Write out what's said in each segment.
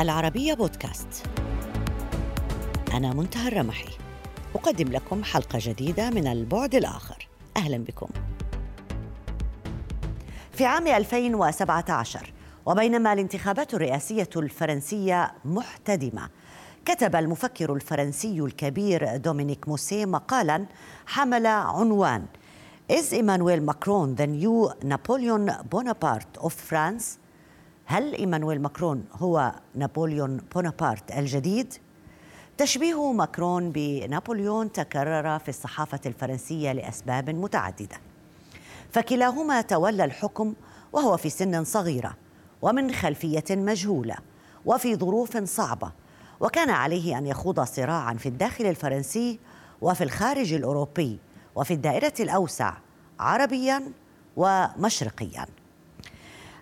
العربية بودكاست. أنا منتهى الرمحي. أقدم لكم حلقة جديدة من البعد الآخر. أهلا بكم. في عام 2017 وبينما الانتخابات الرئاسية الفرنسية محتدمة كتب المفكر الفرنسي الكبير دومينيك موسي مقالا حمل عنوان Is Emmanuel Macron the new Napoleon Bonaparte of France؟ هل إيمانويل ماكرون هو نابليون بونابرت الجديد؟ تشبيه ماكرون بنابليون تكرر في الصحافة الفرنسية لأسباب متعددة فكلاهما تولى الحكم وهو في سن صغيرة ومن خلفية مجهولة وفي ظروف صعبة وكان عليه أن يخوض صراعا في الداخل الفرنسي وفي الخارج الأوروبي وفي الدائرة الأوسع عربيا ومشرقيا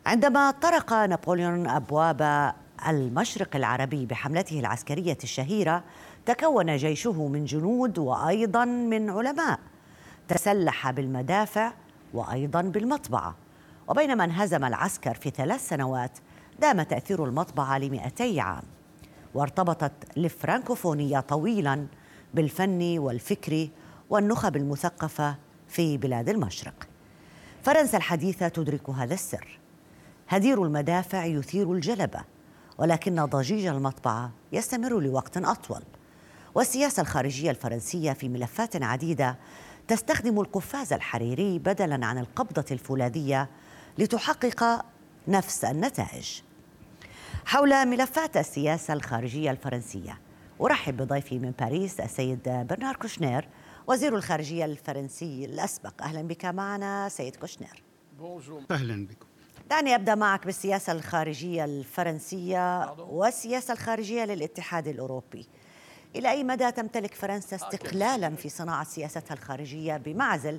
عندما طرق نابليون أبواب المشرق العربي بحملته العسكرية الشهيرة تكون جيشه من جنود وأيضا من علماء. تسلح بالمدافع وأيضا بالمطبعة. وبينما انهزم العسكر في ثلاث سنوات دام تأثير المطبعة لمئتي عام. وارتبطت الفرانكوفونيه طويلا بالفن والفكر والنخب المثقفة في بلاد المشرق. فرنسا الحديثة تدرك هذا السر. هدير المدافع يثير الجلبة ولكن ضجيج المطبعة يستمر لوقت أطول. والسياسة الخارجية الفرنسية في ملفات عديدة تستخدم القفاز الحريري بدلا عن القبضة الفولاذية لتحقق نفس النتائج. حول ملفات السياسة الخارجية الفرنسية أرحب بضيفي من باريس السيد برنار كوشنير وزير الخارجية الفرنسي الأسبق. أهلا بك معنا سيد كوشنير. أهلا بكم. دعني أبدأ معك بالسياسة الخارجية الفرنسية والسياسة الخارجية للاتحاد الأوروبي. إلى أي مدى تمتلك فرنسا استقلالا في صناعة سياستها الخارجية بمعزل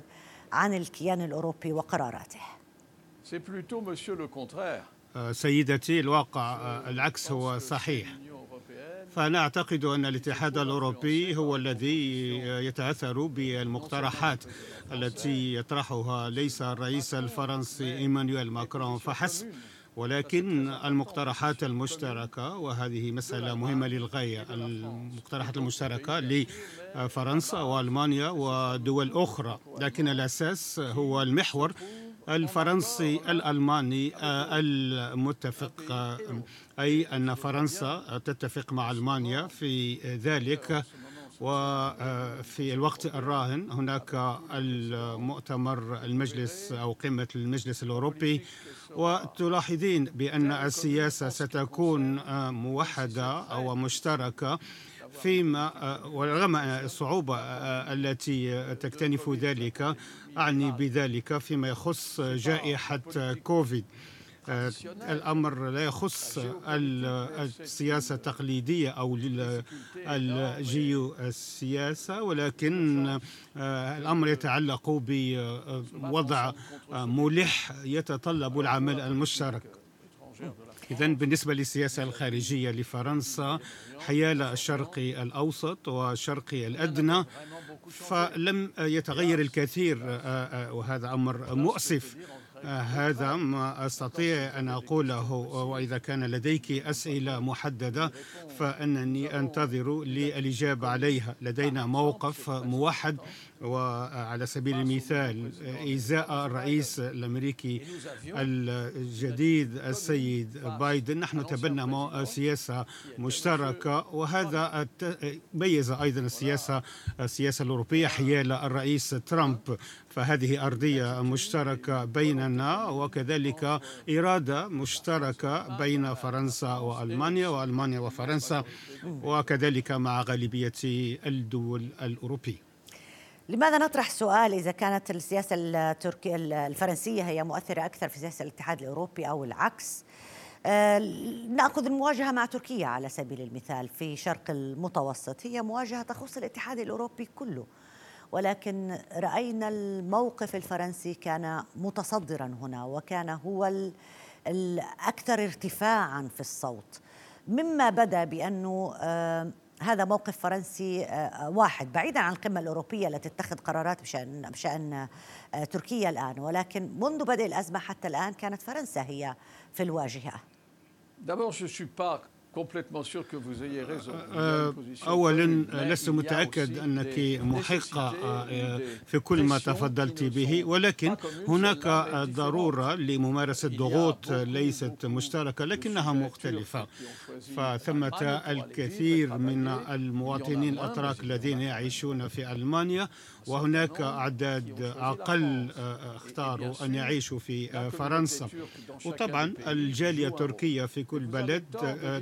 عن الكيان الأوروبي وقراراته؟ آه، سيدتي الواقع آه، العكس هو صحيح فأنا أعتقد أن الاتحاد الأوروبي هو الذي يتأثر بالمقترحات التي يطرحها ليس الرئيس الفرنسي إيمانويل ماكرون فحسب ولكن المقترحات المشتركة وهذه مسألة مهمة للغاية المقترحات المشتركة لفرنسا وألمانيا ودول أخرى لكن الأساس هو المحور الفرنسي الألماني آه، المتفق آه، أي أن فرنسا تتفق مع ألمانيا في ذلك. وفي الوقت الراهن هناك المؤتمر المجلس أو قمة المجلس الأوروبي. وتلاحظين بأن السياسة ستكون آه، موحدة أو مشتركة. فيما ورغم الصعوبة التي تكتنف ذلك أعني بذلك فيما يخص جائحة كوفيد. الأمر لا يخص السياسة التقليدية أو الجيو السياسة ولكن الأمر يتعلق بوضع ملح يتطلب العمل المشترك. إذا بالنسبة للسياسة الخارجية لفرنسا حيال الشرق الأوسط والشرق الأدنى فلم يتغير الكثير وهذا أمر مؤسف. هذا ما أستطيع أن أقوله وإذا كان لديك أسئلة محددة فإنني أنتظر للإجابة عليها. لدينا موقف موحد. وعلى سبيل المثال إزاء الرئيس الأمريكي الجديد السيد بايدن نحن تبنى سياسة مشتركة وهذا ميز أيضا السياسة السياسة الأوروبية حيال الرئيس ترامب. فهذه أرضية مشتركة بيننا وكذلك إرادة مشتركة بين فرنسا وألمانيا وألمانيا وفرنسا وكذلك مع غالبية الدول الأوروبية. لماذا نطرح سؤال إذا كانت السياسة التركية الفرنسية هي مؤثرة أكثر في سياسة الاتحاد الأوروبي أو العكس؟ آه، نأخذ المواجهة مع تركيا على سبيل المثال في شرق المتوسط. هي مواجهة تخص الاتحاد الأوروبي كله ولكن رأينا الموقف الفرنسي كان متصدرا هنا وكان هو الأكثر ارتفاعا في الصوت. مما بدأ بأنه آه، هذا موقف فرنسي آه، واحد. بعيدا عن القمة الأوروبية التي تتخذ قرارات بشأن, بشأن آه، تركيا الآن ولكن منذ بدء الأزمة حتى الآن كانت فرنسا هي في الواجهة. آه، أولا لست متأكد أنك محقة آه، في كل ما تفضلت به. ولكن هناك ضرورة لممارسة ضغوط ليست مشتركة لكنها مختلفة. فثمة الكثير من المواطنين الأتراك الذين يعيشون في ألمانيا وهناك أعداد أقل آه، اختاروا أن يعيشوا في فرنسا. وطبعا الجالية التركية في كل بلد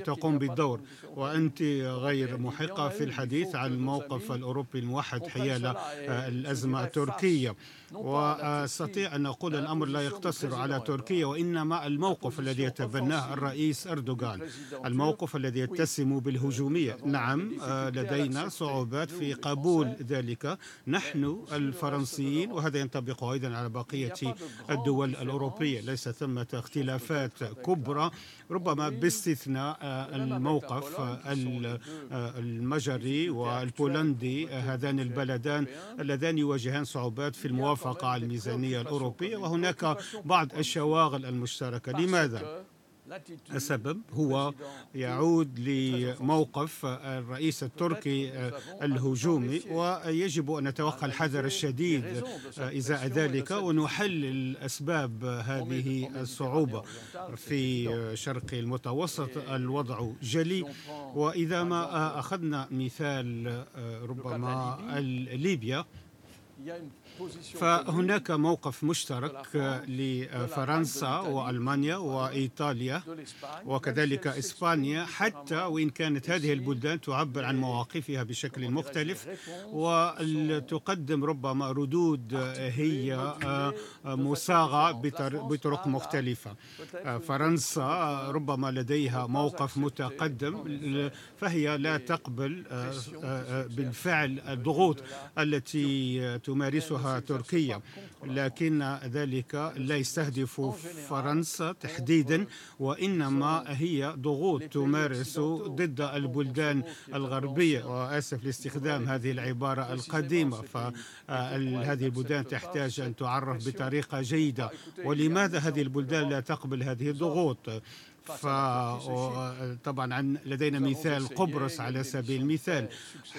تقوم بالدور. وأنت غير محقة في الحديث عن الموقف الأوروبي الموحد حيال الأزمة التركية. واستطيع أن أقول الأمر لا يقتصر على تركيا وإنما الموقف الذي يتبناه الرئيس أردوغان. الموقف الذي يتسم بالهجومية. نعم لدينا صعوبات في قبول ذلك. نحن الفرنسيين وهذا ينطبق أيضا على بقية الدول الأوروبية. ليس ثمه اختلافات كبرى ربما باستثناء الموقف المجري والبولندي هذان البلدان اللذان يواجهان صعوبات في الموافقة على الميزانية الأوروبية وهناك بعض الشواغل المشتركة. لماذا؟ السبب هو يعود لموقف الرئيس التركي الهجومي ويجب أن نتوقع الحذر الشديد إزاء ذلك ونحلل اسباب هذه الصعوبة في شرق المتوسط. الوضع جلي وإذا ما أخذنا مثال ربما ليبيا فهناك موقف مشترك لفرنسا وألمانيا وإيطاليا وكذلك إسبانيا حتى وإن كانت هذه البلدان تعبر عن مواقفها بشكل مختلف وتقدم ربما ردود هي مصاغة بطرق مختلفة. فرنسا ربما لديها موقف متقدم فهي لا تقبل بالفعل الضغوط التي تمارسها تركيا لكن ذلك لا يستهدف فرنسا تحديدا وإنما هي ضغوط تمارس ضد البلدان الغربية. وآسف لاستخدام هذه العبارة القديمة فهذه البلدان تحتاج أن تعرف بطريقة جيدة. ولماذا هذه البلدان لا تقبل هذه الضغوط؟ فطبعا لدينا مثال قبرص على سبيل المثال.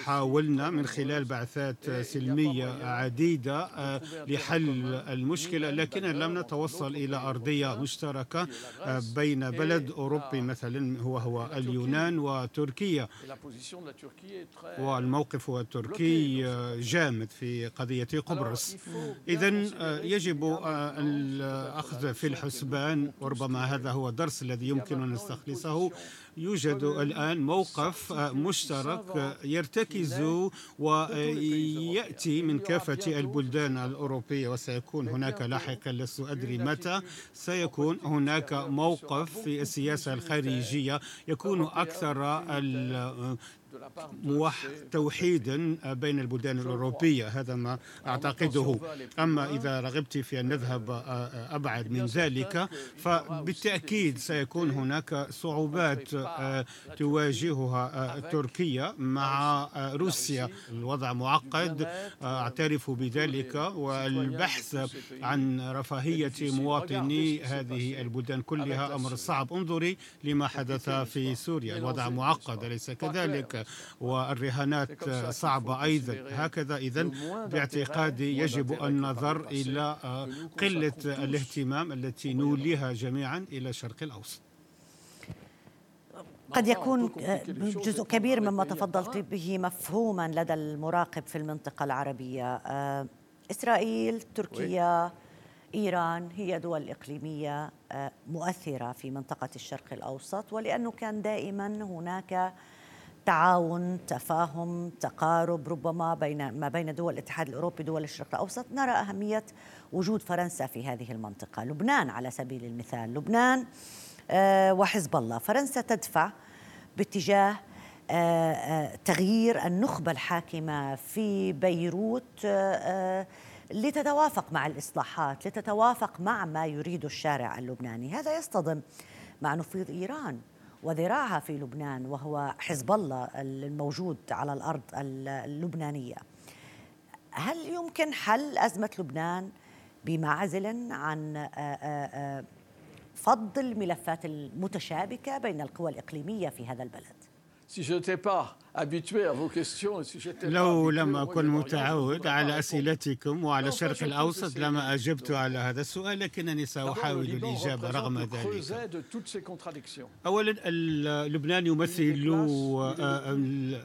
حاولنا من خلال بعثات سلمية عديدة آه، لحل المشكلة لكن لم نتوصل إلى أرضية مشتركة آه، بين بلد أوروبي مثلا هو هو اليونان وتركيا. والموقف التركي آه، جامد في قضية قبرص. إذا يجب الأخذ في الحسبان. وربما هذا هو الدرس الذي يمكن أن نستخلصه. يوجد الآن موقف مشترك يرتكز ويأتي من كافة البلدان الأوروبية وسيكون هناك لاحقا لست أدري متى سيكون هناك موقف في السياسة الخارجية. يكون أكثر توحيدا بين البلدان الأوروبية هذا ما أعتقده. أما إذا رغبت في أن نذهب أبعد من ذلك فبالتأكيد سيكون هناك صعوبات تواجهها تركيا مع روسيا. الوضع معقد أعترف بذلك والبحث عن رفاهية مواطني هذه البلدان كلها أمر صعب. انظري لما حدث في سوريا. الوضع معقد أليس كذلك؟ والرهانات صعبة أيضا. هكذا إذا باعتقادي يجب النظر إلى قلة الاهتمام التي نوليها جميعا إلى الشرق الأوسط. قد يكون جزء كبير مما تفضلت به مفهوما لدى المراقب في المنطقة العربية. إسرائيل تركيا إيران هي دول إقليمية مؤثرة في منطقة الشرق الأوسط ولأنه كان دائما هناك تعاون تفاهم تقارب ربما بين ما بين دول الاتحاد الأوروبي دول الشرق الأوسط. نرى أهمية وجود فرنسا في هذه المنطقة. لبنان على سبيل المثال. لبنان آه، وحزب الله. فرنسا تدفع باتجاه آه، آه، تغيير النخبة الحاكمة في بيروت لتتوافق مع الإصلاحات لتتوافق مع ما يريد الشارع اللبناني. هذا يصطدم مع نفوذ إيران. وذراعها في لبنان وهو حزب الله الموجود على الأرض اللبنانية. هل يمكن حل أزمة لبنان بمعزل عن فض الملفات المتشابكة بين القوى الإقليمية في هذا البلد؟ لو لم أكن متعود على أسئلتكم وعلى الشرق الأوسط لما أجبت على هذا السؤال لكنني سأحاول الإجابة رغم ذلك. أولا لبنان يمثل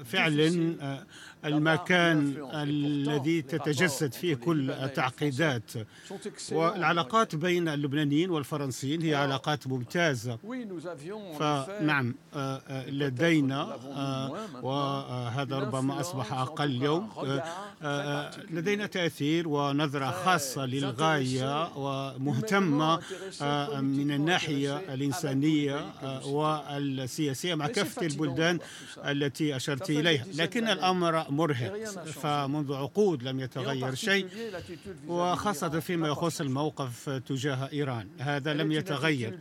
فعلا المكان الذي تتجسد فيه كل التعقيدات. والعلاقات بين اللبنانيين والفرنسيين هي علاقات ممتازة. فنعم لدينا وهذا ربما أصبح أقل اليوم لدينا تأثير ونظرة خاصة للغاية ومهتمة من الناحية الإنسانية والسياسية مع كافة البلدان التي أشرت إليها. لكن الأمر مرهق فمنذ عقود لم يتغير شيء وخاصة فيما يخص الموقف تجاه إيران. هذا لم يتغير.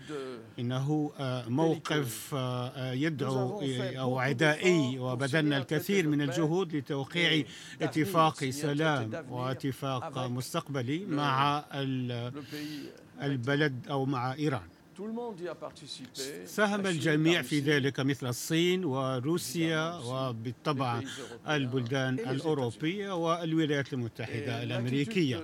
إنه موقف يدعو أو عدائي وبذلنا الكثير من الجهود لتوقيع اتفاق سلام واتفاق مستقبلي مع البلد أو مع إيران. ساهم الجميع في ذلك مثل الصين وروسيا وبالطبع البلدان الأوروبية والولايات المتحدة الأمريكية.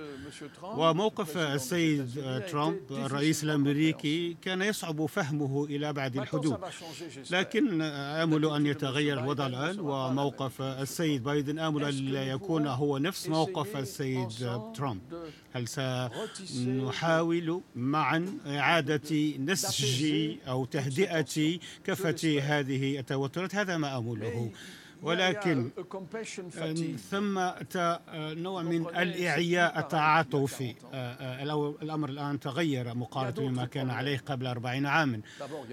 وموقف السيد ترامب الرئيس الأمريكي كان يصعب فهمه إلى أبعد الحدود. لكن آمل أن يتغير الوضع الآن وموقف السيد بايدن آمل أن لا يكون هو نفس موقف السيد ترامب. هل سنحاول معا إعادة نسج أو تهدئة كافة هذه التوترات هذا ما أمله. ولكن ثم نوع من الإعياء التعاطفي الأمر الآن تغير مقارنة بما كان عليه قبل أربعين عاما.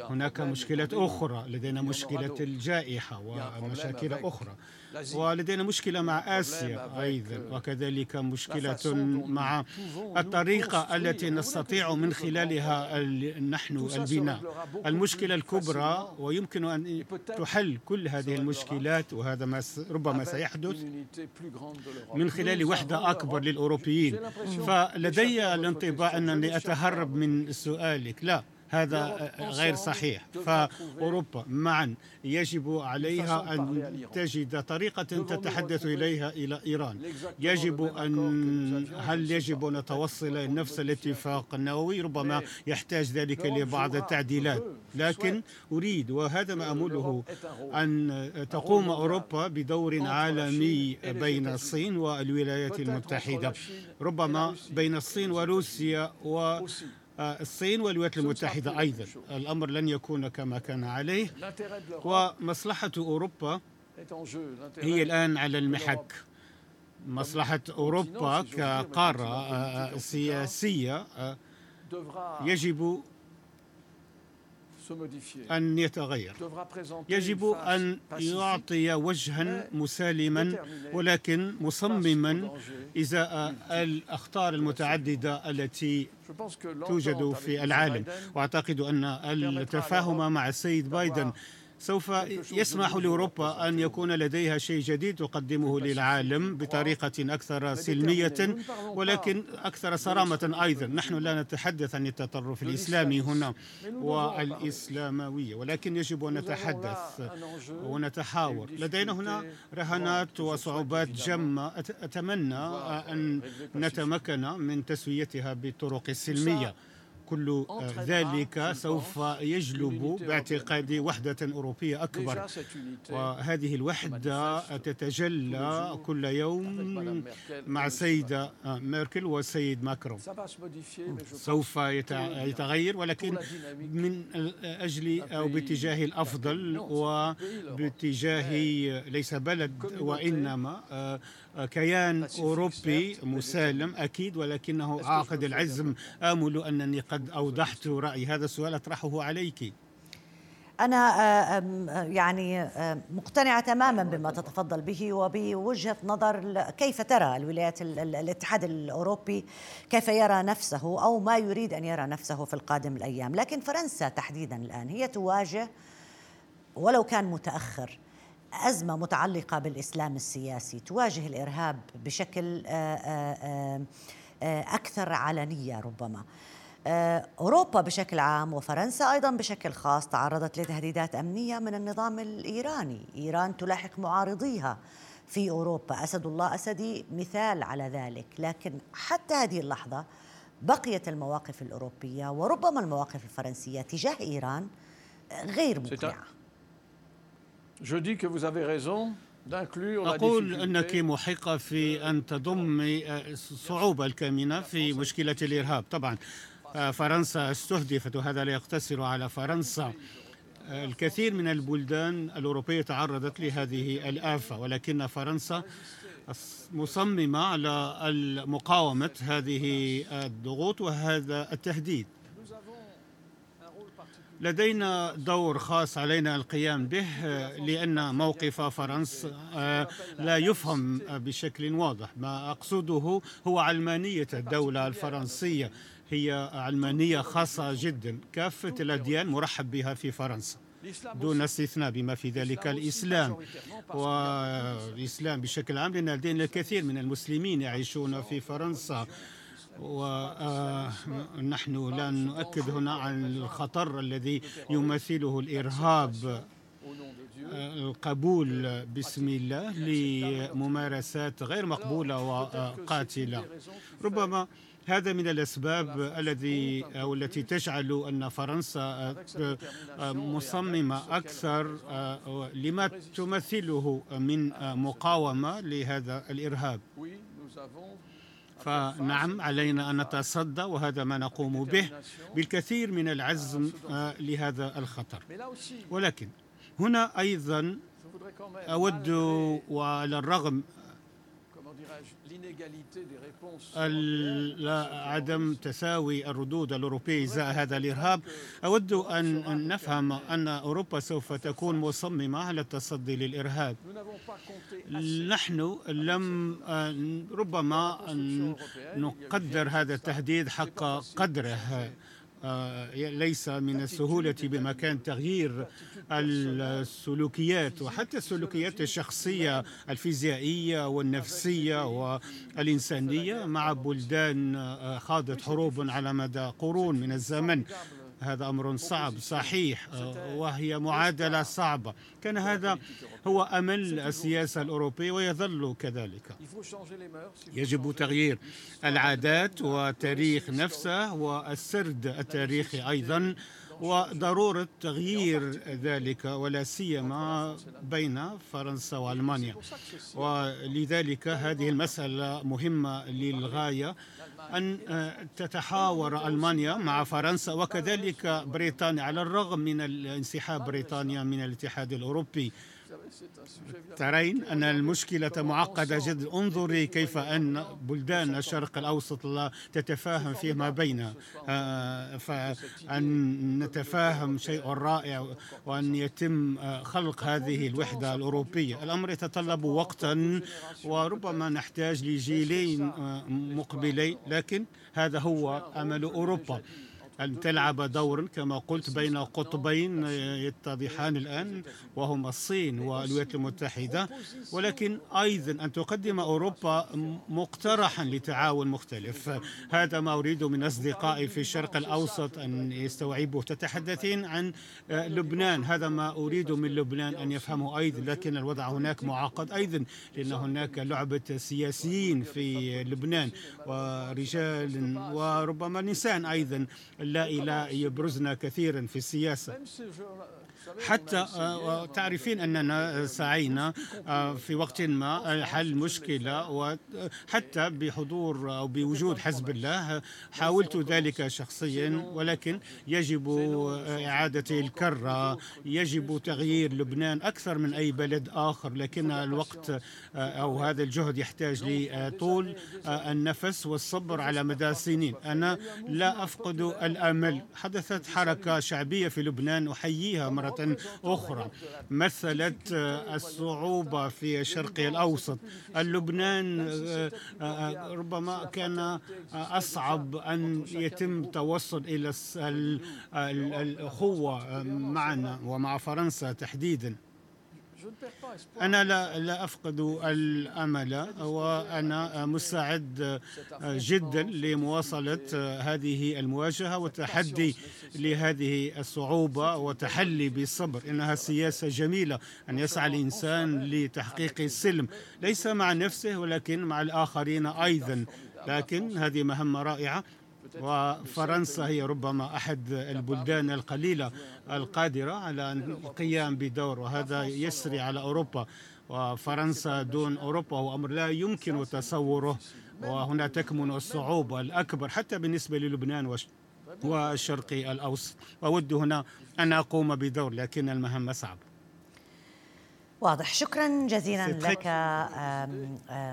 هناك مشكلة أخرى لدينا مشكلة الجائحة ومشاكل أخرى. ولدينا مشكلة مع آسيا أيضا وكذلك مشكلة مع الطريقة التي نستطيع من خلالها نحن البناء. المشكلة الكبرى ويمكن أن تحل كل هذه المشكلات وهذا ما ربما سيحدث من خلال وحدة أكبر للأوروبيين. فلدي الانطباع أنني أتهرب من سؤالك. لا. هذا غير صحيح. فأوروبا معا يجب عليها أن تجد طريقة تتحدث إليها إلى إيران. يجب أن هل يجب أن نتوصل إلى نفس الاتفاق النووي؟ ربما يحتاج ذلك لبعض التعديلات. لكن أريد وهذا ما أمله أن تقوم أوروبا بدور عالمي بين الصين والولايات المتحدة. ربما بين الصين وروسيا و الصين والولايات المتحدة أيضا. الأمر لن يكون كما كان عليه. ومصلحة أوروبا هي الآن على المحك. مصلحة أوروبا كقارة سياسية يجب أن يتغير. يجب أن يعطي وجها مسالما ولكن مصمما إزاء الأخطار المتعددة التي توجد في العالم. وأعتقد أن التفاهم مع السيد بايدن سوف يسمح لأوروبا أن يكون لديها شيء جديد تقدمه للعالم بطريقة أكثر سلمية ولكن أكثر صرامة أيضا. نحن لا نتحدث عن التطرف الإسلامي هنا والإسلاموية. ولكن يجب أن نتحدث ونتحاور. لدينا هنا رهانات وصعوبات جمة. أتمنى أن نتمكن من تسويتها بالطرق السلمية كل ذلك سوف يجلب باعتقادي وحدة أوروبية أكبر. وهذه الوحدة تتجلى كل يوم مع السيدة ميركل والسيد ماكرون. سوف يتغير ولكن من أجل أو باتجاه الأفضل وباتجاه ليس بلد وإنما كيان أوروبي مسالم أكيد ولكنه عاقد العزم آمل أنني قد أوضحت رأيي هذا السؤال أطرحه عليك. أنا يعني مقتنعة تماما بما تتفضل به وبوجهة نظر كيف ترى الولايات الاتحاد الأوروبي؟ كيف يرى نفسه أو ما يريد أن يرى نفسه في القادم الأيام؟ لكن فرنسا تحديدا الآن هي تواجه ولو كان متأخر أزمة متعلقة بالإسلام السياسي تواجه الإرهاب بشكل أكثر علنية ربما. آه، أوروبا بشكل عام وفرنسا أيضا بشكل خاص تعرضت لتهديدات أمنية من النظام الإيراني. إيران تلاحق معارضيها في أوروبا. أسد الله أسدي مثال على ذلك. لكن حتى هذه اللحظة بقيت المواقف الأوروبية وربما المواقف الفرنسية تجاه إيران غير مقنعة. أقول أنك محقة في أن تضم الصعوبة الكامنة في مشكلة الإرهاب طبعا. فرنسا استهدفت وهذا لا يقتصر على فرنسا. الكثير من البلدان الأوروبية تعرضت لهذه الآفة ولكن فرنسا مصممة على مقاومة هذه الضغوط وهذا التهديد. لدينا دور خاص علينا القيام به لأن موقف فرنسا لا يفهم بشكل واضح. ما أقصده هو علمانية الدولة الفرنسية. هي علمانية خاصة جدا. كافة الأديان مرحب بها في فرنسا. دون استثناء بما في ذلك الإسلام. والإسلام بشكل عام لأن لدينا الكثير من المسلمين يعيشون في فرنسا. ونحن لا نؤكد هنا عن الخطر الذي يمثله الإرهاب. القبول بسم الله لممارسات غير مقبولة وقاتلة. ربما هذا من الأسباب الذي أو التي تجعل أن فرنسا مصممة أكثر لما تمثله من مقاومة لهذا الإرهاب. فنعم علينا أن نتصدى وهذا ما نقوم به بالكثير من العزم لهذا الخطر. ولكن هنا أيضا أود وعلى الرغم عدم تساوي الردود الأوروبية إزاء هذا الإرهاب. أود أن نفهم أن أوروبا سوف تكون مصممة على التصدي للإرهاب. نحن لم ربما نقدر هذا التهديد حق قدره. ليس من السهولة بمكان تغيير السلوكيات وحتى السلوكيات الشخصية الفيزيائية والنفسية والإنسانية مع بلدان خاضت حروب على مدى قرون من الزمن. هذا أمر صعب صحيح وهي معادلة صعبة كان هذا هو أمل السياسة الأوروبية ويظل كذلك يجب تغيير العادات والتاريخ نفسه والسرد التاريخي أيضا وضرورة تغيير ذلك ولا سيما بين فرنسا وألمانيا. ولذلك هذه المسألة مهمة للغاية أن تتحاور ألمانيا مع فرنسا وكذلك بريطانيا على الرغم من انسحاب بريطانيا من الاتحاد الأوروبي. ترين أن المشكلة معقدة جدا. انظري كيف أن بلدان الشرق الأوسط لا تتفاهم فيما بينها فأن نتفاهم شيء رائع وأن يتم خلق هذه الوحدة الأوروبية. الأمر يتطلب وقتا وربما نحتاج لجيلين مقبلين لكن هذا هو أمل أوروبا. أن تلعب دورا كما قلت بين قطبين يتضحان الآن وهما الصين والولايات المتحدة. ولكن أيضا أن تقدم أوروبا مقترحا لتعاون مختلف. هذا ما أريد من أصدقائي في الشرق الأوسط أن يستوعبوا. تتحدثين عن لبنان. هذا ما أريد من لبنان أن يفهموا أيضا. لكن الوضع هناك معقد أيضا لأن هناك لعبة سياسيين في لبنان ورجال وربما نساء أيضا. لا يبرزن كثيرا في السياسة. حتى تعرفين أننا سعينا في وقت ما حل مشكلة وحتى بحضور أو بوجود حزب الله حاولت ذلك شخصيا ولكن يجب إعادة الكرة يجب تغيير لبنان أكثر من أي بلد آخر لكن الوقت أو هذا الجهد يحتاج لطول النفس والصبر على مدى سنين. أنا لا أفقد الأمل. حدثت حركة شعبية في لبنان أحييها مرة أخرى. مثلت الصعوبة في الشرق الأوسط. اللبنان ربما كان أصعب أن يتم توصل إلى الأخوة معنا ومع فرنسا تحديدا. أنا لا لا أفقد الأمل وأنا مستعد جدا لمواصلة هذه المواجهة والتحدي لهذه الصعوبة وتحلي بالصبر. إنها سياسة جميلة أن يسعى الإنسان لتحقيق السلم ليس مع نفسه ولكن مع الآخرين أيضا. لكن هذه مهمة رائعة. وفرنسا هي ربما أحد البلدان القليلة القادرة على القيام بدور وهذا يسري على أوروبا وفرنسا دون أوروبا هو أمر لا يمكن تصوره وهنا تكمن الصعوبة الأكبر حتى بالنسبة للبنان والشرق الأوسط. وأود هنا أن أقوم بدور لكن المهمة صعبة. واضح. شكرا جزيلا لك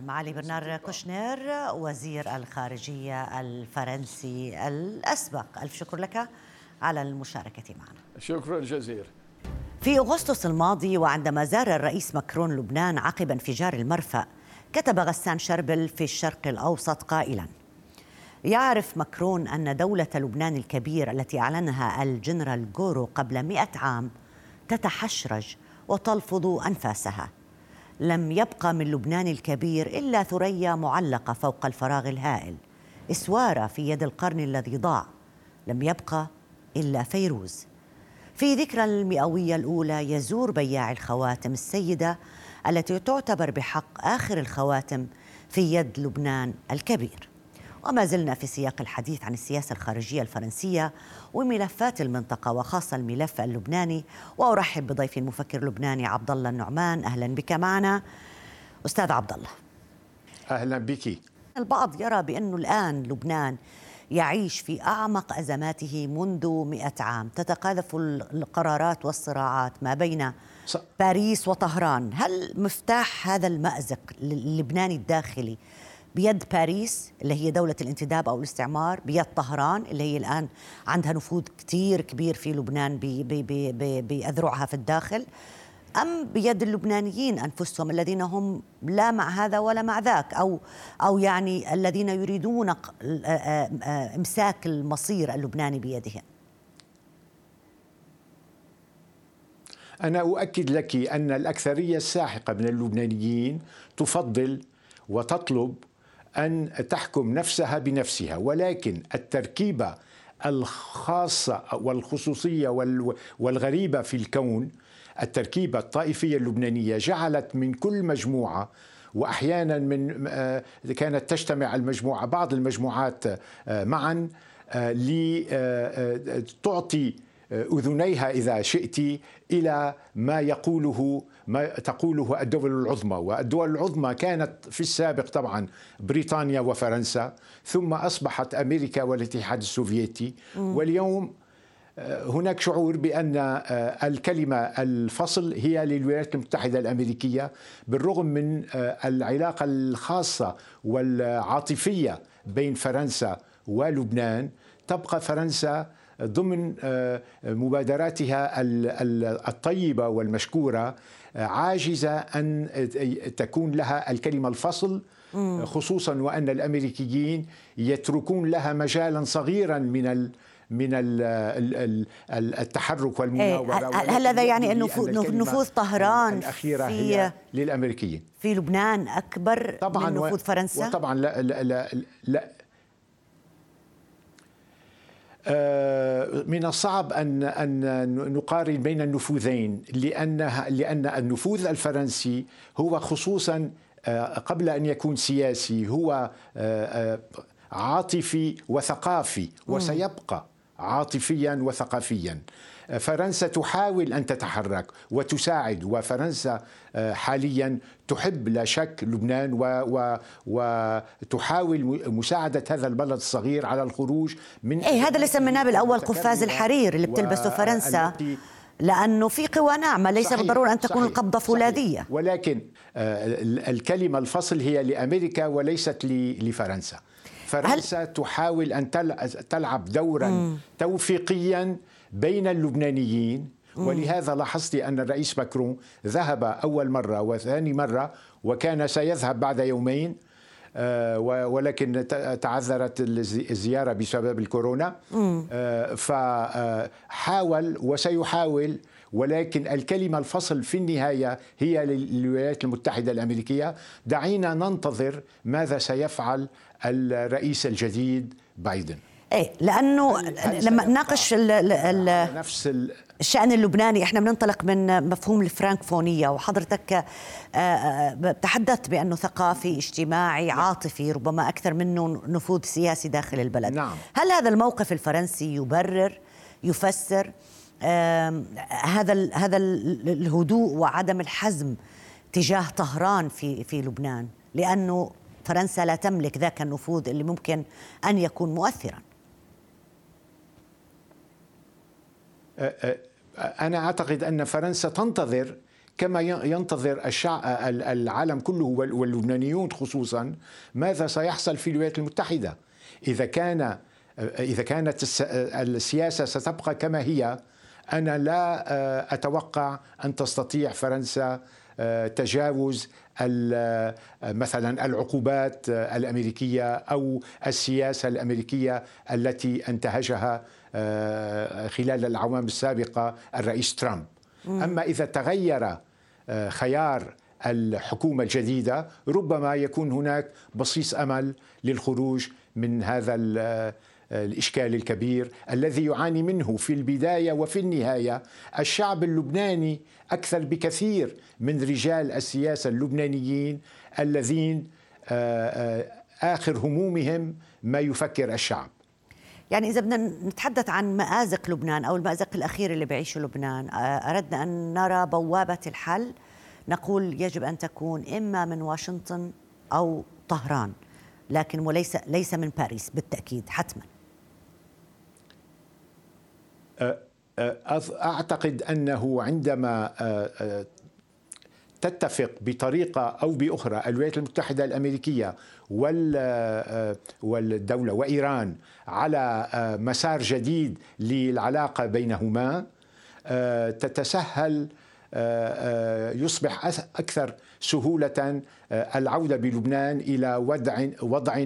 معالي برنار كوشنير وزير الخارجية الفرنسي الأسبق. ألف شكر لك على المشاركة معنا. شكرا جزيلا. في أغسطس الماضي وعندما زار الرئيس مكرون لبنان عقب انفجار المرفأ كتب غسان شربل في الشرق الأوسط قائلا يعرف مكرون أن دولة لبنان الكبير التي أعلنها الجنرال جورو قبل مئة عام تتحشرج وتلفظ أنفاسها. لم يبقى من لبنان الكبير إلا ثريا معلقة فوق الفراغ الهائل. إسوارة في يد القرن الذي ضاع. لم يبقى إلا فيروز. في ذكرى المئوية الأولى يزور بياع الخواتم السيدة التي تعتبر بحق آخر الخواتم في يد لبنان الكبير. وما زلنا في سياق الحديث عن السياسة الخارجية الفرنسية وملفات المنطقة وخاصة الملف اللبناني. وأرحب بضيفي المفكر اللبناني عبد الله النعمان. أهلا بك معنا. أستاذ عبد الله أهلا بك. البعض يرى بأنه الآن لبنان يعيش في أعمق أزماته منذ مئة عام. تتقاذف القرارات والصراعات ما بين باريس وطهران. هل مفتاح هذا المأزق اللبناني الداخلي بيد باريس اللي هي دولة الانتداب أو الاستعمار بيد طهران اللي هي الآن عندها نفوذ كتير كبير في لبنان بأذرعها في الداخل. أم بيد اللبنانيين أنفسهم الذين هم لا مع هذا ولا مع ذاك أو أو يعني الذين يريدون إمساك المصير اللبناني بيدهم. أنا أؤكد لك أن الأكثرية الساحقة من اللبنانيين تفضل وتطلب أن تحكم نفسها بنفسها ولكن التركيبه الخاصه والخصوصية والغريبة في الكون التركيبة الطائفية اللبنانية جعلت من كل مجموعة وأحيانا من آه، كانت تجتمع المجموعة بعض المجموعات آه، معا آه، لتعطي أذنيها إذا شئت إلى ما يقوله ما تقوله الدول العظمى. والدول العظمى كانت في السابق طبعا بريطانيا وفرنسا ثم أصبحت أمريكا والاتحاد السوفيتي. واليوم آه، هناك شعور بأن آه، الكلمة الفصل هي للولايات المتحدة الأمريكية بالرغم من آه، العلاقة الخاصة والعاطفية بين فرنسا ولبنان. تبقى فرنسا ضمن مبادراتها الطيبة والمشكورة. عاجزة أن تكون لها الكلمة الفصل خصوصا وأن الأمريكيين يتركون لها مجالا صغيرا من ال من ال التحرك والمناورة إيه، هل هذا يعني ان نفوذ طهران الأخيرة في هي للأمريكيين؟ في لبنان أكبر طبعا من نفوذ فرنسا؟ وطبعا لا لا لا, لا من الصعب ان أن نقارن بين النفوذين لأن لأن النفوذ الفرنسي هو خصوصا آه، قبل أن يكون سياسي هو آه، عاطفي وثقافي وسيبقى عاطفيا وثقافيا. فرنسا تحاول أن تتحرك وتساعد وفرنسا آه، حاليا تحب لا شك لبنان و و وتحاول مساعدة هذا البلد الصغير على الخروج من إيه هذا اللي سميناه بالأول قفاز الحرير اللي بتلبسه فرنسا. لأنه في قوى ناعمة ليس صحيح بالضرورة أن تكون صحيح القبضة فولاذية. صحيح ولكن آه، الكلمة الفصل هي لأمريكا وليست لفرنسا. فرنسا هل... تحاول أن تلعب دورا مم. توفيقيا بين اللبنانيين ولهذا لاحظت أن الرئيس ماكرون ذهب أول مرة وثاني مرة وكان سيذهب بعد يومين آه، ولكن تعذرت الزيارة بسبب الكورونا. آه، فحاول وسيحاول ولكن الكلمة الفصل في النهاية هي للولايات المتحدة الأمريكية. دعينا ننتظر ماذا سيفعل الرئيس الجديد بايدن. إيه لأنه لما نناقش نفس الشأن اللبناني إحنا بننطلق من مفهوم الفرانكفونية وحضرتك آه، آه، تحدثت بأنه ثقافي اجتماعي نعم. عاطفي ربما أكثر منه نفوذ سياسي داخل البلد نعم. هل هذا الموقف الفرنسي يبرر يفسر هذا هذا الهدوء وعدم الحزم تجاه طهران في في لبنان لأنه فرنسا لا تملك ذاك النفوذ اللي ممكن أن يكون مؤثرا أنا أعتقد أن فرنسا تنتظر كما ينتظر الشعب العالم كله واللبنانيون خصوصا ماذا سيحصل في الولايات المتحدة. إذا كان إذا كانت السياسة ستبقى كما هي أنا لا أتوقع أن تستطيع فرنسا تجاوز مثلا العقوبات الأمريكية أو السياسة الأمريكية التي انتهجها آه، خلال الأعوام السابقة الرئيس ترامب. أما إذا تغير آه، خيار الحكومة الجديدة ربما يكون هناك بصيص أمل للخروج من هذا آه، الإشكال الكبير الذي يعاني منه في البداية وفي النهاية الشعب اللبناني أكثر بكثير من رجال السياسة اللبنانيين الذين آخر همومهم ما يفكر الشعب. يعني إذا بدنا نتحدث عن مآزق لبنان أو المأزق الأخير اللي بيعيشه لبنان آه، أردنا أن نرى بوابة الحل. نقول يجب أن تكون إما من واشنطن أو طهران لكن وليس ليس من باريس بالتأكيد حتما. أعتقد أنه عندما تتفق بطريقة أو بأخرى الولايات المتحدة الأمريكية والدولة وإيران على مسار جديد للعلاقة بينهما تتسهل يصبح أكثر سهولة العودة بلبنان إلى وضع وضع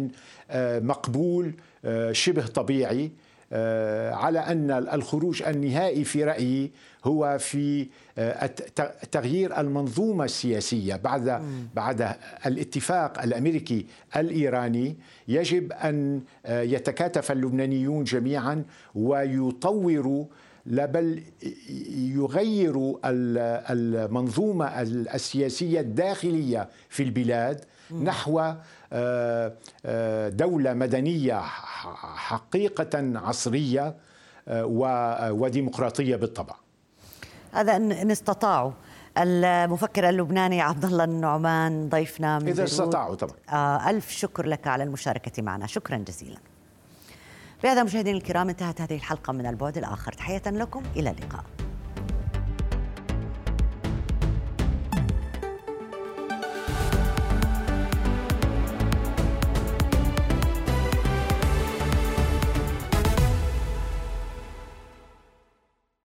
مقبول شبه طبيعي. آه، على أن الخروج النهائي في رأيي هو في آه، تغيير المنظومة السياسية بعد بعد الاتفاق الأمريكي الإيراني. يجب أن آه، يتكاتف اللبنانيون جميعا ويطوروا لا بل يغيروا المنظومة السياسية الداخلية في البلاد نحو آه، آه، دولة مدنية حقيقة عصرية آه، وديمقراطية بالطبع. هذا إن استطاعوا. المفكر اللبناني عبد الله النعمان ضيفنا من إذا استطاعوا طبعا ألف شكر لك على المشاركة معنا. شكرا جزيلا. بهذا مشاهدينا الكرام انتهت هذه الحلقة من البعد الآخر. تحية لكم. إلى اللقاء.